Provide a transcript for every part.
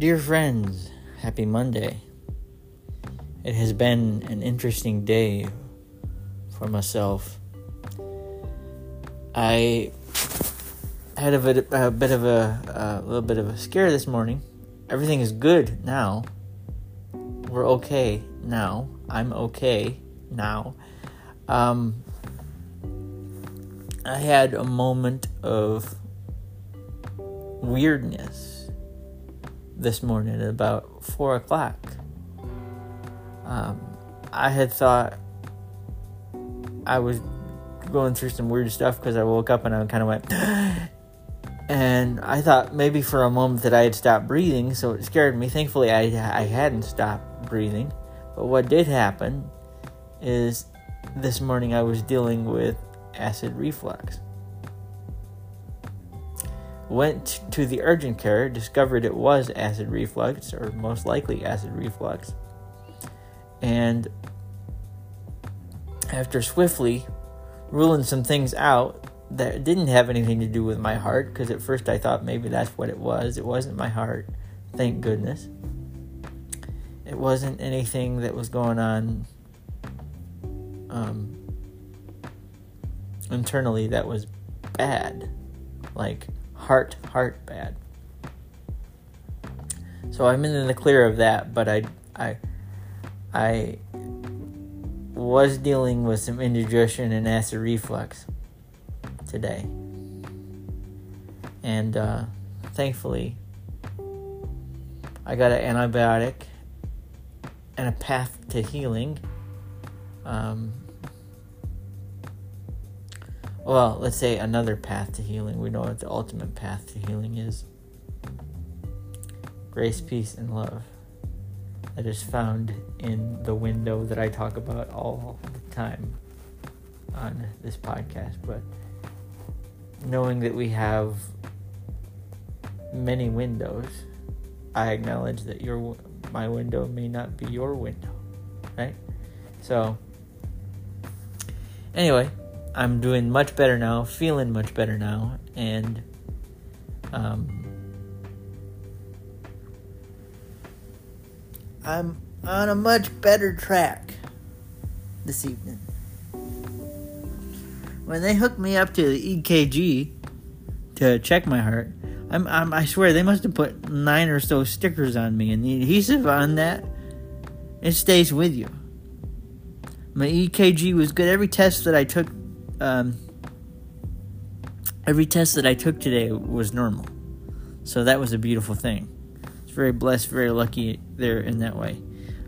Dear friends, happy Monday. It has been an interesting day for myself. I had a bit, a bit of a, a little bit of a scare this morning. Everything is good now. We're okay now. I'm okay now. Um, I had a moment of weirdness this morning at about four o'clock. Um, I had thought I was going through some weird stuff because I woke up and I kind of went, and I thought maybe for a moment that I had stopped breathing, so it scared me. Thankfully, I I hadn't stopped breathing, but what did happen is this morning I was dealing with acid reflux. Went to the urgent care, discovered it was acid reflux, or most likely acid reflux. And after swiftly ruling some things out that didn't have anything to do with my heart, because at first I thought maybe that's what it was. It wasn't my heart, thank goodness. It wasn't anything that was going on um, internally that was bad, like heart, heart bad. So I'm in the clear of that, but I, I, I was dealing with some indigestion and acid reflux today, and uh, thankfully, I got an antibiotic and a path to healing. Um, well, let's say another path to healing. We know what the ultimate path to healing is grace, peace, and love. That is found in the window that I talk about all the time on this podcast. But knowing that we have many windows, I acknowledge that your my window may not be your window, right? So, anyway, I'm doing much better now, feeling much better now, and um, I'm on a much better track this evening. When they hooked me up to the EKG to check my heart, I'm, I'm, i swear they must have put nine or so stickers on me, and the adhesive on that it stays with you. My EKG was good. Every test that I took um, every test that I took today was normal. So that was a beautiful thing. It's very blessed, very lucky there in that way.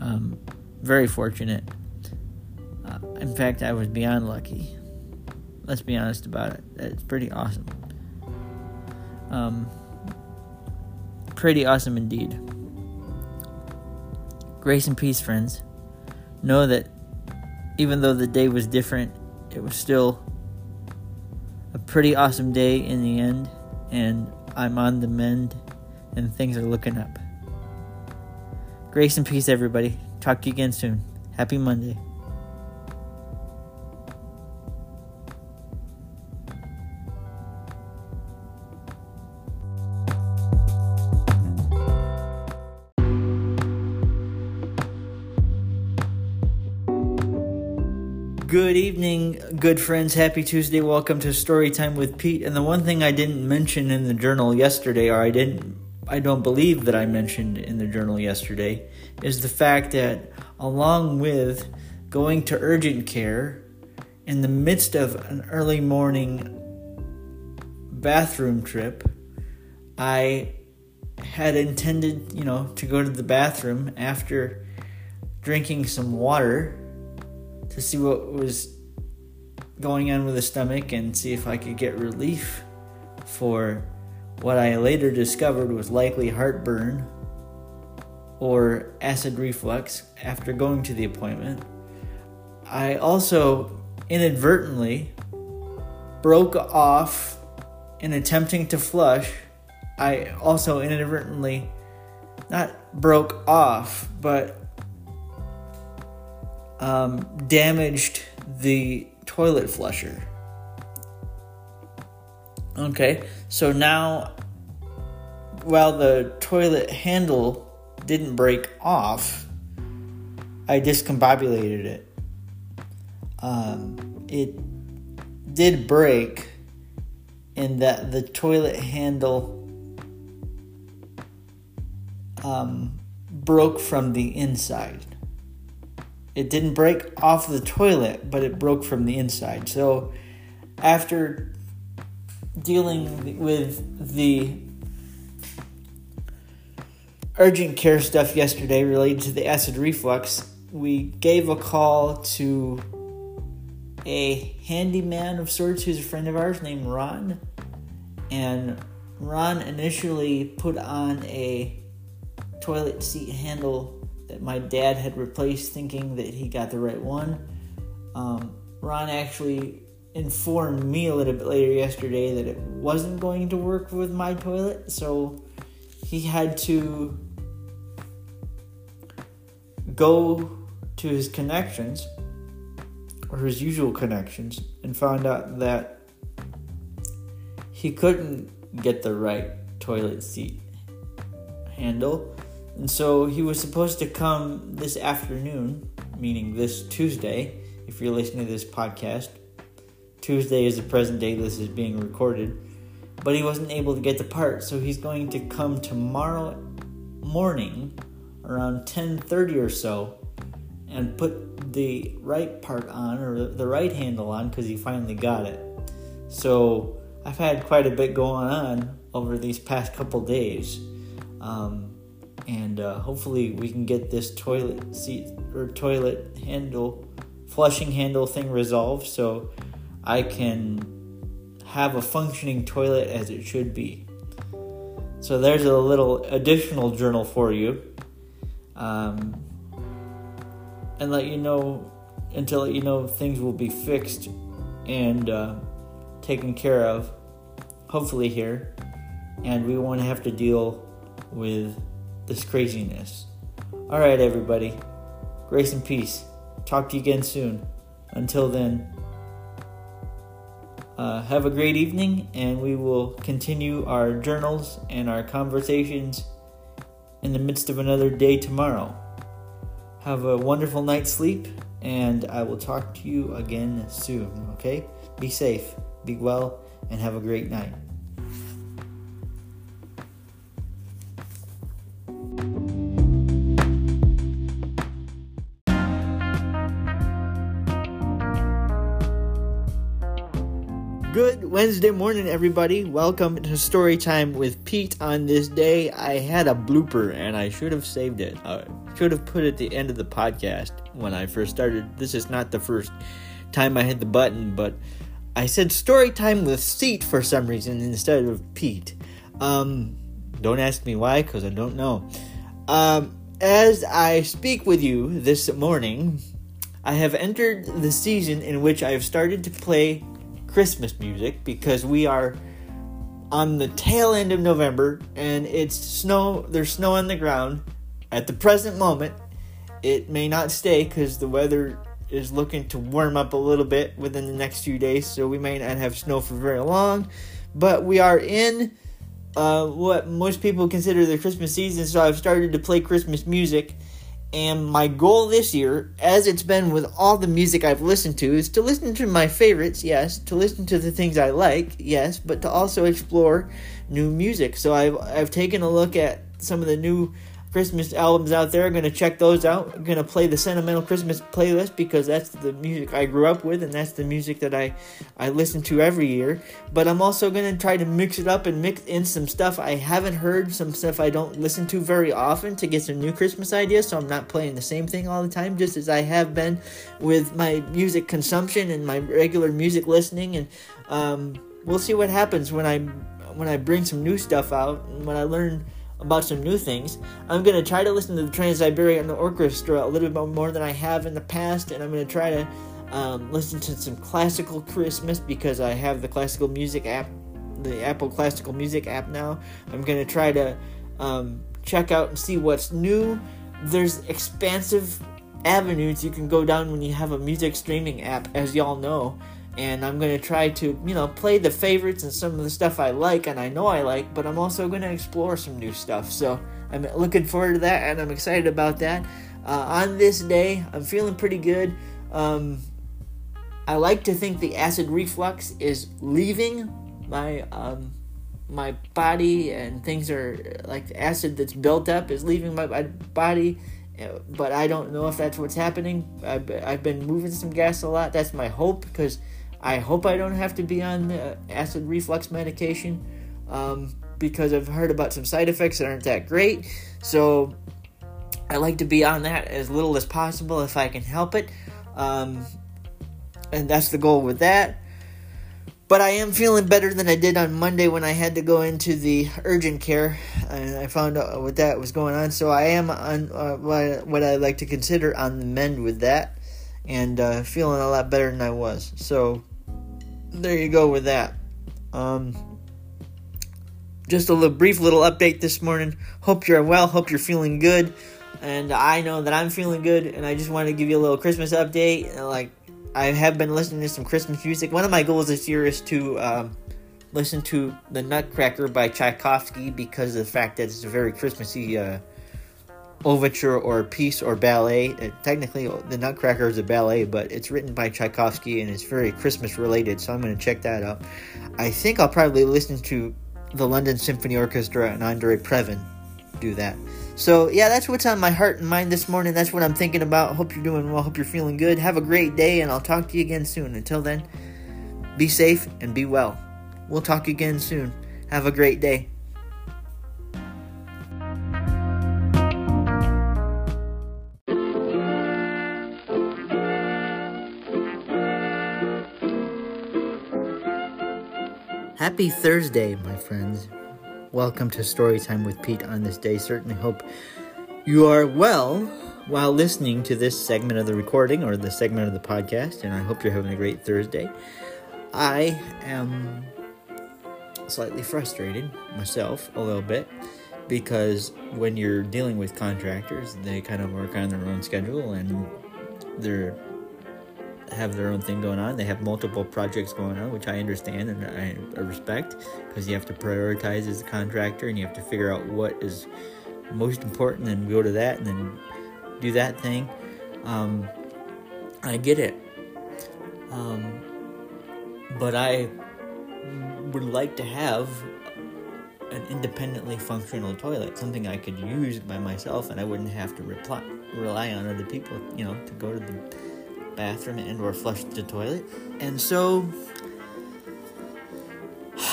Um, very fortunate. Uh, in fact, I was beyond lucky. Let's be honest about it. It's pretty awesome. Um, pretty awesome indeed. Grace and peace, friends. Know that even though the day was different it was still a pretty awesome day in the end, and I'm on the mend, and things are looking up. Grace and peace, everybody. Talk to you again soon. Happy Monday. Good evening, good friends. Happy Tuesday. Welcome to Storytime with Pete. And the one thing I didn't mention in the journal yesterday, or I didn't, I don't believe that I mentioned in the journal yesterday, is the fact that along with going to urgent care in the midst of an early morning bathroom trip, I had intended, you know, to go to the bathroom after drinking some water to see what was going on with the stomach and see if I could get relief for what I later discovered was likely heartburn or acid reflux after going to the appointment. I also inadvertently broke off in attempting to flush. I also inadvertently not broke off, but um, damaged the toilet flusher. Okay, so now while the toilet handle didn't break off, I discombobulated it. Um, it did break in that the toilet handle um, broke from the inside. It didn't break off the toilet, but it broke from the inside. So, after dealing with the urgent care stuff yesterday related to the acid reflux, we gave a call to a handyman of sorts who's a friend of ours named Ron. And Ron initially put on a toilet seat handle that my dad had replaced, thinking that he got the right one. Um, Ron actually informed me a little bit later yesterday that it wasn't going to work with my toilet, so he had to go to his connections or his usual connections and found out that he couldn't get the right toilet seat handle and so he was supposed to come this afternoon, meaning this Tuesday, if you're listening to this podcast. Tuesday is the present day this is being recorded. But he wasn't able to get the part, so he's going to come tomorrow morning around 10:30 or so and put the right part on or the right handle on cuz he finally got it. So, I've had quite a bit going on over these past couple days. Um, and uh, hopefully we can get this toilet seat or toilet handle flushing handle thing resolved so I can have a functioning toilet as it should be. So there's a little additional journal for you. Um, and let you know until you know things will be fixed and uh, taken care of, hopefully here, and we won't have to deal with this craziness. All right, everybody. Grace and peace. Talk to you again soon. Until then, uh, have a great evening, and we will continue our journals and our conversations in the midst of another day tomorrow. Have a wonderful night's sleep, and I will talk to you again soon, okay? Be safe, be well, and have a great night. Good Wednesday morning, everybody. Welcome to Story Time with Pete. On this day, I had a blooper and I should have saved it. I should have put it at the end of the podcast when I first started. This is not the first time I hit the button, but I said Story Time with Seat for some reason instead of Pete. Um, don't ask me why, because I don't know. Um, as I speak with you this morning, I have entered the season in which I have started to play Christmas music because we are on the tail end of November and it's snow, there's snow on the ground. At the present moment, it may not stay because the weather is looking to warm up a little bit within the next few days, so we may not have snow for very long. But we are in uh, what most people consider the Christmas season, so I've started to play Christmas music and my goal this year, as it's been with all the music I've listened to, is to listen to my favorites, yes, to listen to the things I like, yes, but to also explore new music. So I've I've taken a look at some of the new Christmas albums out there. I'm going to check those out. I'm going to play the Sentimental Christmas playlist because that's the music I grew up with and that's the music that I, I listen to every year. But I'm also going to try to mix it up and mix in some stuff I haven't heard, some stuff I don't listen to very often to get some new Christmas ideas so I'm not playing the same thing all the time, just as I have been with my music consumption and my regular music listening. And um, we'll see what happens when I when I bring some new stuff out and when I learn about some new things. I'm going to try to listen to the Trans Siberian Orchestra a little bit more than I have in the past, and I'm going to try to um, listen to some classical Christmas because I have the classical music app, the Apple Classical Music app now. I'm going to try to um, check out and see what's new. There's expansive avenues you can go down when you have a music streaming app, as y'all know. And I'm going to try to, you know, play the favorites and some of the stuff I like and I know I like, but I'm also going to explore some new stuff. So I'm looking forward to that and I'm excited about that. Uh, on this day, I'm feeling pretty good. Um, I like to think the acid reflux is leaving my um, my body and things are like acid that's built up is leaving my body but I don't know if that's what's happening. I've, I've been moving some gas a lot. That's my hope because I hope I don't have to be on the acid reflux medication um, because I've heard about some side effects that aren't that great. So I like to be on that as little as possible if I can help it. Um, and that's the goal with that. But I am feeling better than I did on Monday when I had to go into the urgent care and I found out what that was going on. So I am on uh, what, I like to consider on the mend with that and uh, feeling a lot better than I was. So there you go with that. Um, just a little brief little update this morning. Hope you're well. Hope you're feeling good. And I know that I'm feeling good. And I just wanted to give you a little Christmas update. Like I have been listening to some Christmas music. One of my goals this year is to um, listen to the Nutcracker by Tchaikovsky because of the fact that it's a very Christmassy. Uh, overture or piece or ballet. Uh, technically, the Nutcracker is a ballet, but it's written by Tchaikovsky and it's very Christmas related, so I'm going to check that out. I think I'll probably listen to the London Symphony Orchestra and Andre Previn do that. So, yeah, that's what's on my heart and mind this morning. That's what I'm thinking about. Hope you're doing well. Hope you're feeling good. Have a great day, and I'll talk to you again soon. Until then, be safe and be well. We'll talk again soon. Have a great day. Happy Thursday, my friends. Welcome to Storytime with Pete on this day. Certainly hope you are well while listening to this segment of the recording or the segment of the podcast, and I hope you're having a great Thursday. I am slightly frustrated myself a little bit because when you're dealing with contractors, they kind of work on their own schedule and they're have their own thing going on. They have multiple projects going on, which I understand and I, respect because you have to prioritize as a contractor and you have to figure out what is most important and go to that and then do that thing. Um, I get it. Um, but I would like to have an independently functional toilet, something I could use by myself and I wouldn't have to reply, rely on other people, you know, to go to the bathroom and or flush the toilet. And so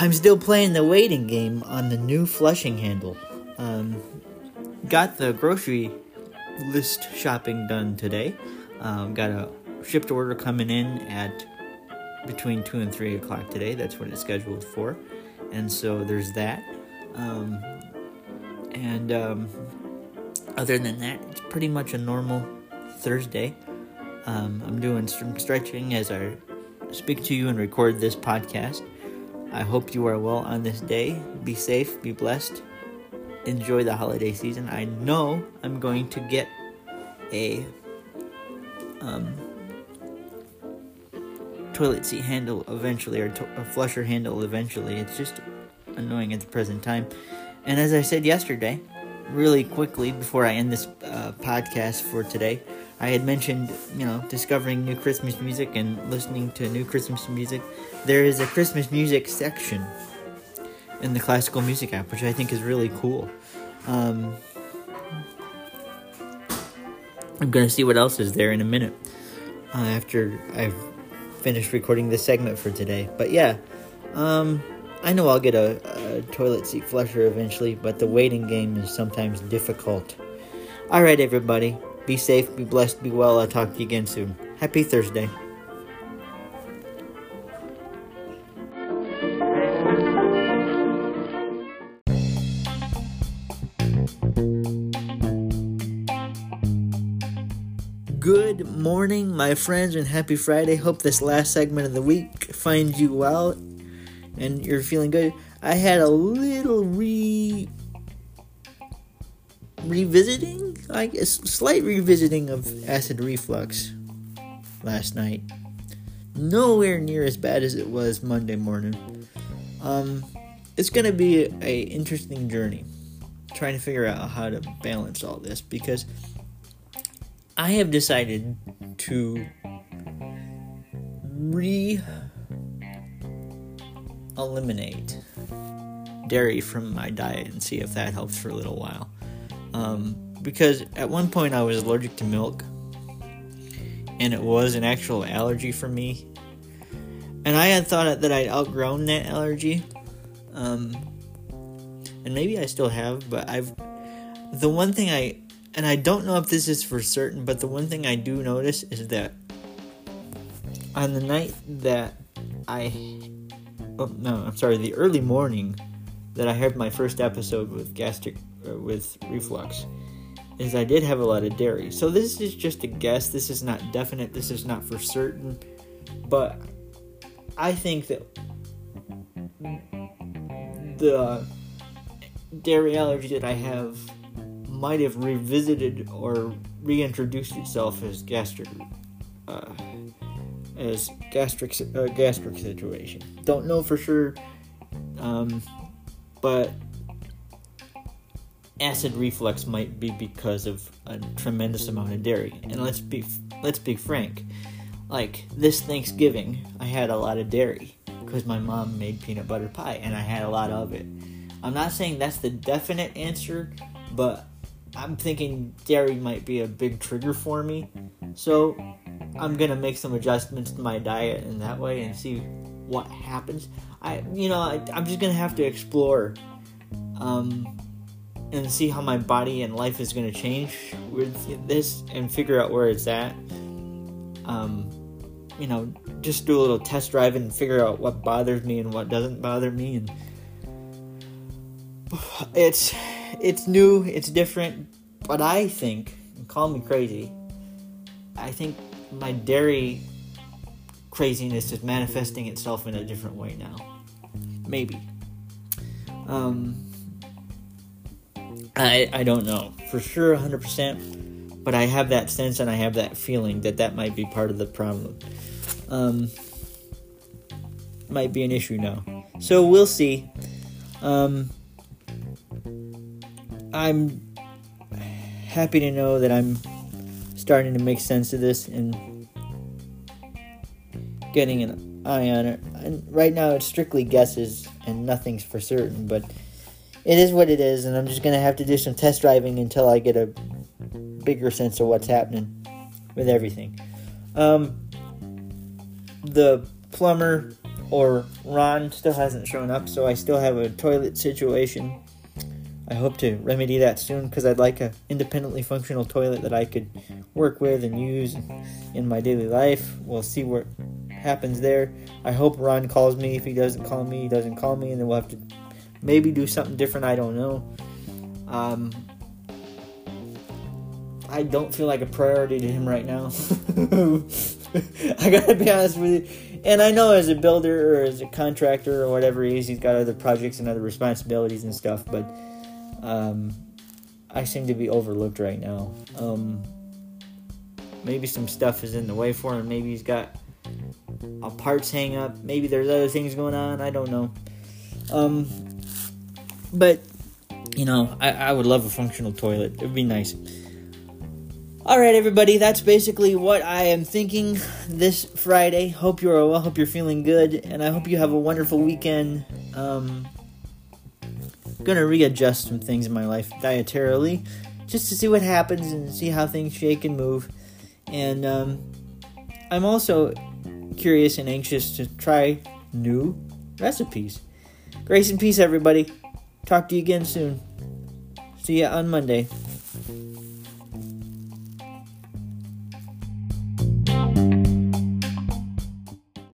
I'm still playing the waiting game on the new flushing handle. Um, got the grocery list shopping done today. Um, got a shipped order coming in at between 2 and 3 o'clock today. That's what it's scheduled for. And so there's that. Um, and um, other than that, it's pretty much a normal Thursday. Um, I'm doing some stretching as I speak to you and record this podcast. I hope you are well on this day. Be safe, be blessed, enjoy the holiday season. I know I'm going to get a um, toilet seat handle eventually, or to- a flusher handle eventually. It's just annoying at the present time. And as I said yesterday, really quickly before I end this uh, podcast for today, I had mentioned, you know, discovering new Christmas music and listening to new Christmas music. There is a Christmas music section in the classical music app, which I think is really cool. Um, I'm gonna see what else is there in a minute uh, after I've finished recording this segment for today. But yeah, um, I know I'll get a, a toilet seat flusher eventually, but the waiting game is sometimes difficult. All right, everybody. Be safe, be blessed, be well. I'll talk to you again soon. Happy Thursday. Good morning, my friends, and happy Friday. Hope this last segment of the week finds you well and you're feeling good. I had a little re revisiting, I a slight revisiting of acid reflux last night. nowhere near as bad as it was Monday morning. Um, it's gonna be a interesting journey, trying to figure out how to balance all this because I have decided to re eliminate dairy from my diet and see if that helps for a little while. Um, because at one point I was allergic to milk, and it was an actual allergy for me. And I had thought that I'd outgrown that allergy, um, and maybe I still have, but I've. The one thing I and I don't know if this is for certain, but the one thing I do notice is that on the night that I, oh no, I'm sorry, the early morning that I had my first episode with gastric, uh, with reflux, is I did have a lot of dairy. So this is just a guess. This is not definite. This is not for certain, but I think that the dairy allergy that I have might have revisited or reintroduced itself as gastric uh, as gastric uh, gastric situation. Don't know for sure, um, but acid reflux might be because of a tremendous amount of dairy. And let's be let's be frank, like this Thanksgiving, I had a lot of dairy because my mom made peanut butter pie, and I had a lot of it. I'm not saying that's the definite answer, but I'm thinking dairy might be a big trigger for me. So I'm gonna make some adjustments to my diet in that way and see what happens. I, you know, I, am just gonna have to explore, um, and see how my body and life is gonna change with this and figure out where it's at. Um, you know, just do a little test drive and figure out what bothers me and what doesn't bother me and it's it's new, it's different, but I think, call me crazy, I think my dairy craziness is manifesting itself in a different way now. Maybe. Um, I I don't know for sure, hundred percent, but I have that sense and I have that feeling that that might be part of the problem. Um, might be an issue now. So we'll see. Um, I'm happy to know that I'm starting to make sense of this and getting an eye on it. And right now, it's strictly guesses and nothing's for certain, but it is what it is, and I'm just gonna have to do some test driving until I get a bigger sense of what's happening with everything. Um, the plumber or Ron still hasn't shown up, so I still have a toilet situation I hope to remedy that soon because I'd like a independently functional toilet that I could work with and use in my daily life. We'll see what happens there. I hope Ron calls me. If he doesn't call me, he doesn't call me, and then we'll have to maybe do something different. I don't know. Um, I don't feel like a priority to him right now. I gotta be honest with you. And I know as a builder or as a contractor or whatever he is, he's got other projects and other responsibilities and stuff, but um, I seem to be overlooked right now. Um, maybe some stuff is in the way for him. Maybe he's got a parts hang up. Maybe there's other things going on. I don't know. Um, but you know, I, I would love a functional toilet. It would be nice. All right, everybody. That's basically what I am thinking this Friday. Hope you're well. Hope you're feeling good, and I hope you have a wonderful weekend. Um, gonna readjust some things in my life dietarily just to see what happens and see how things shake and move. And um, I'm also curious and anxious to try new recipes. Grace and peace, everybody. Talk to you again soon. See you on Monday.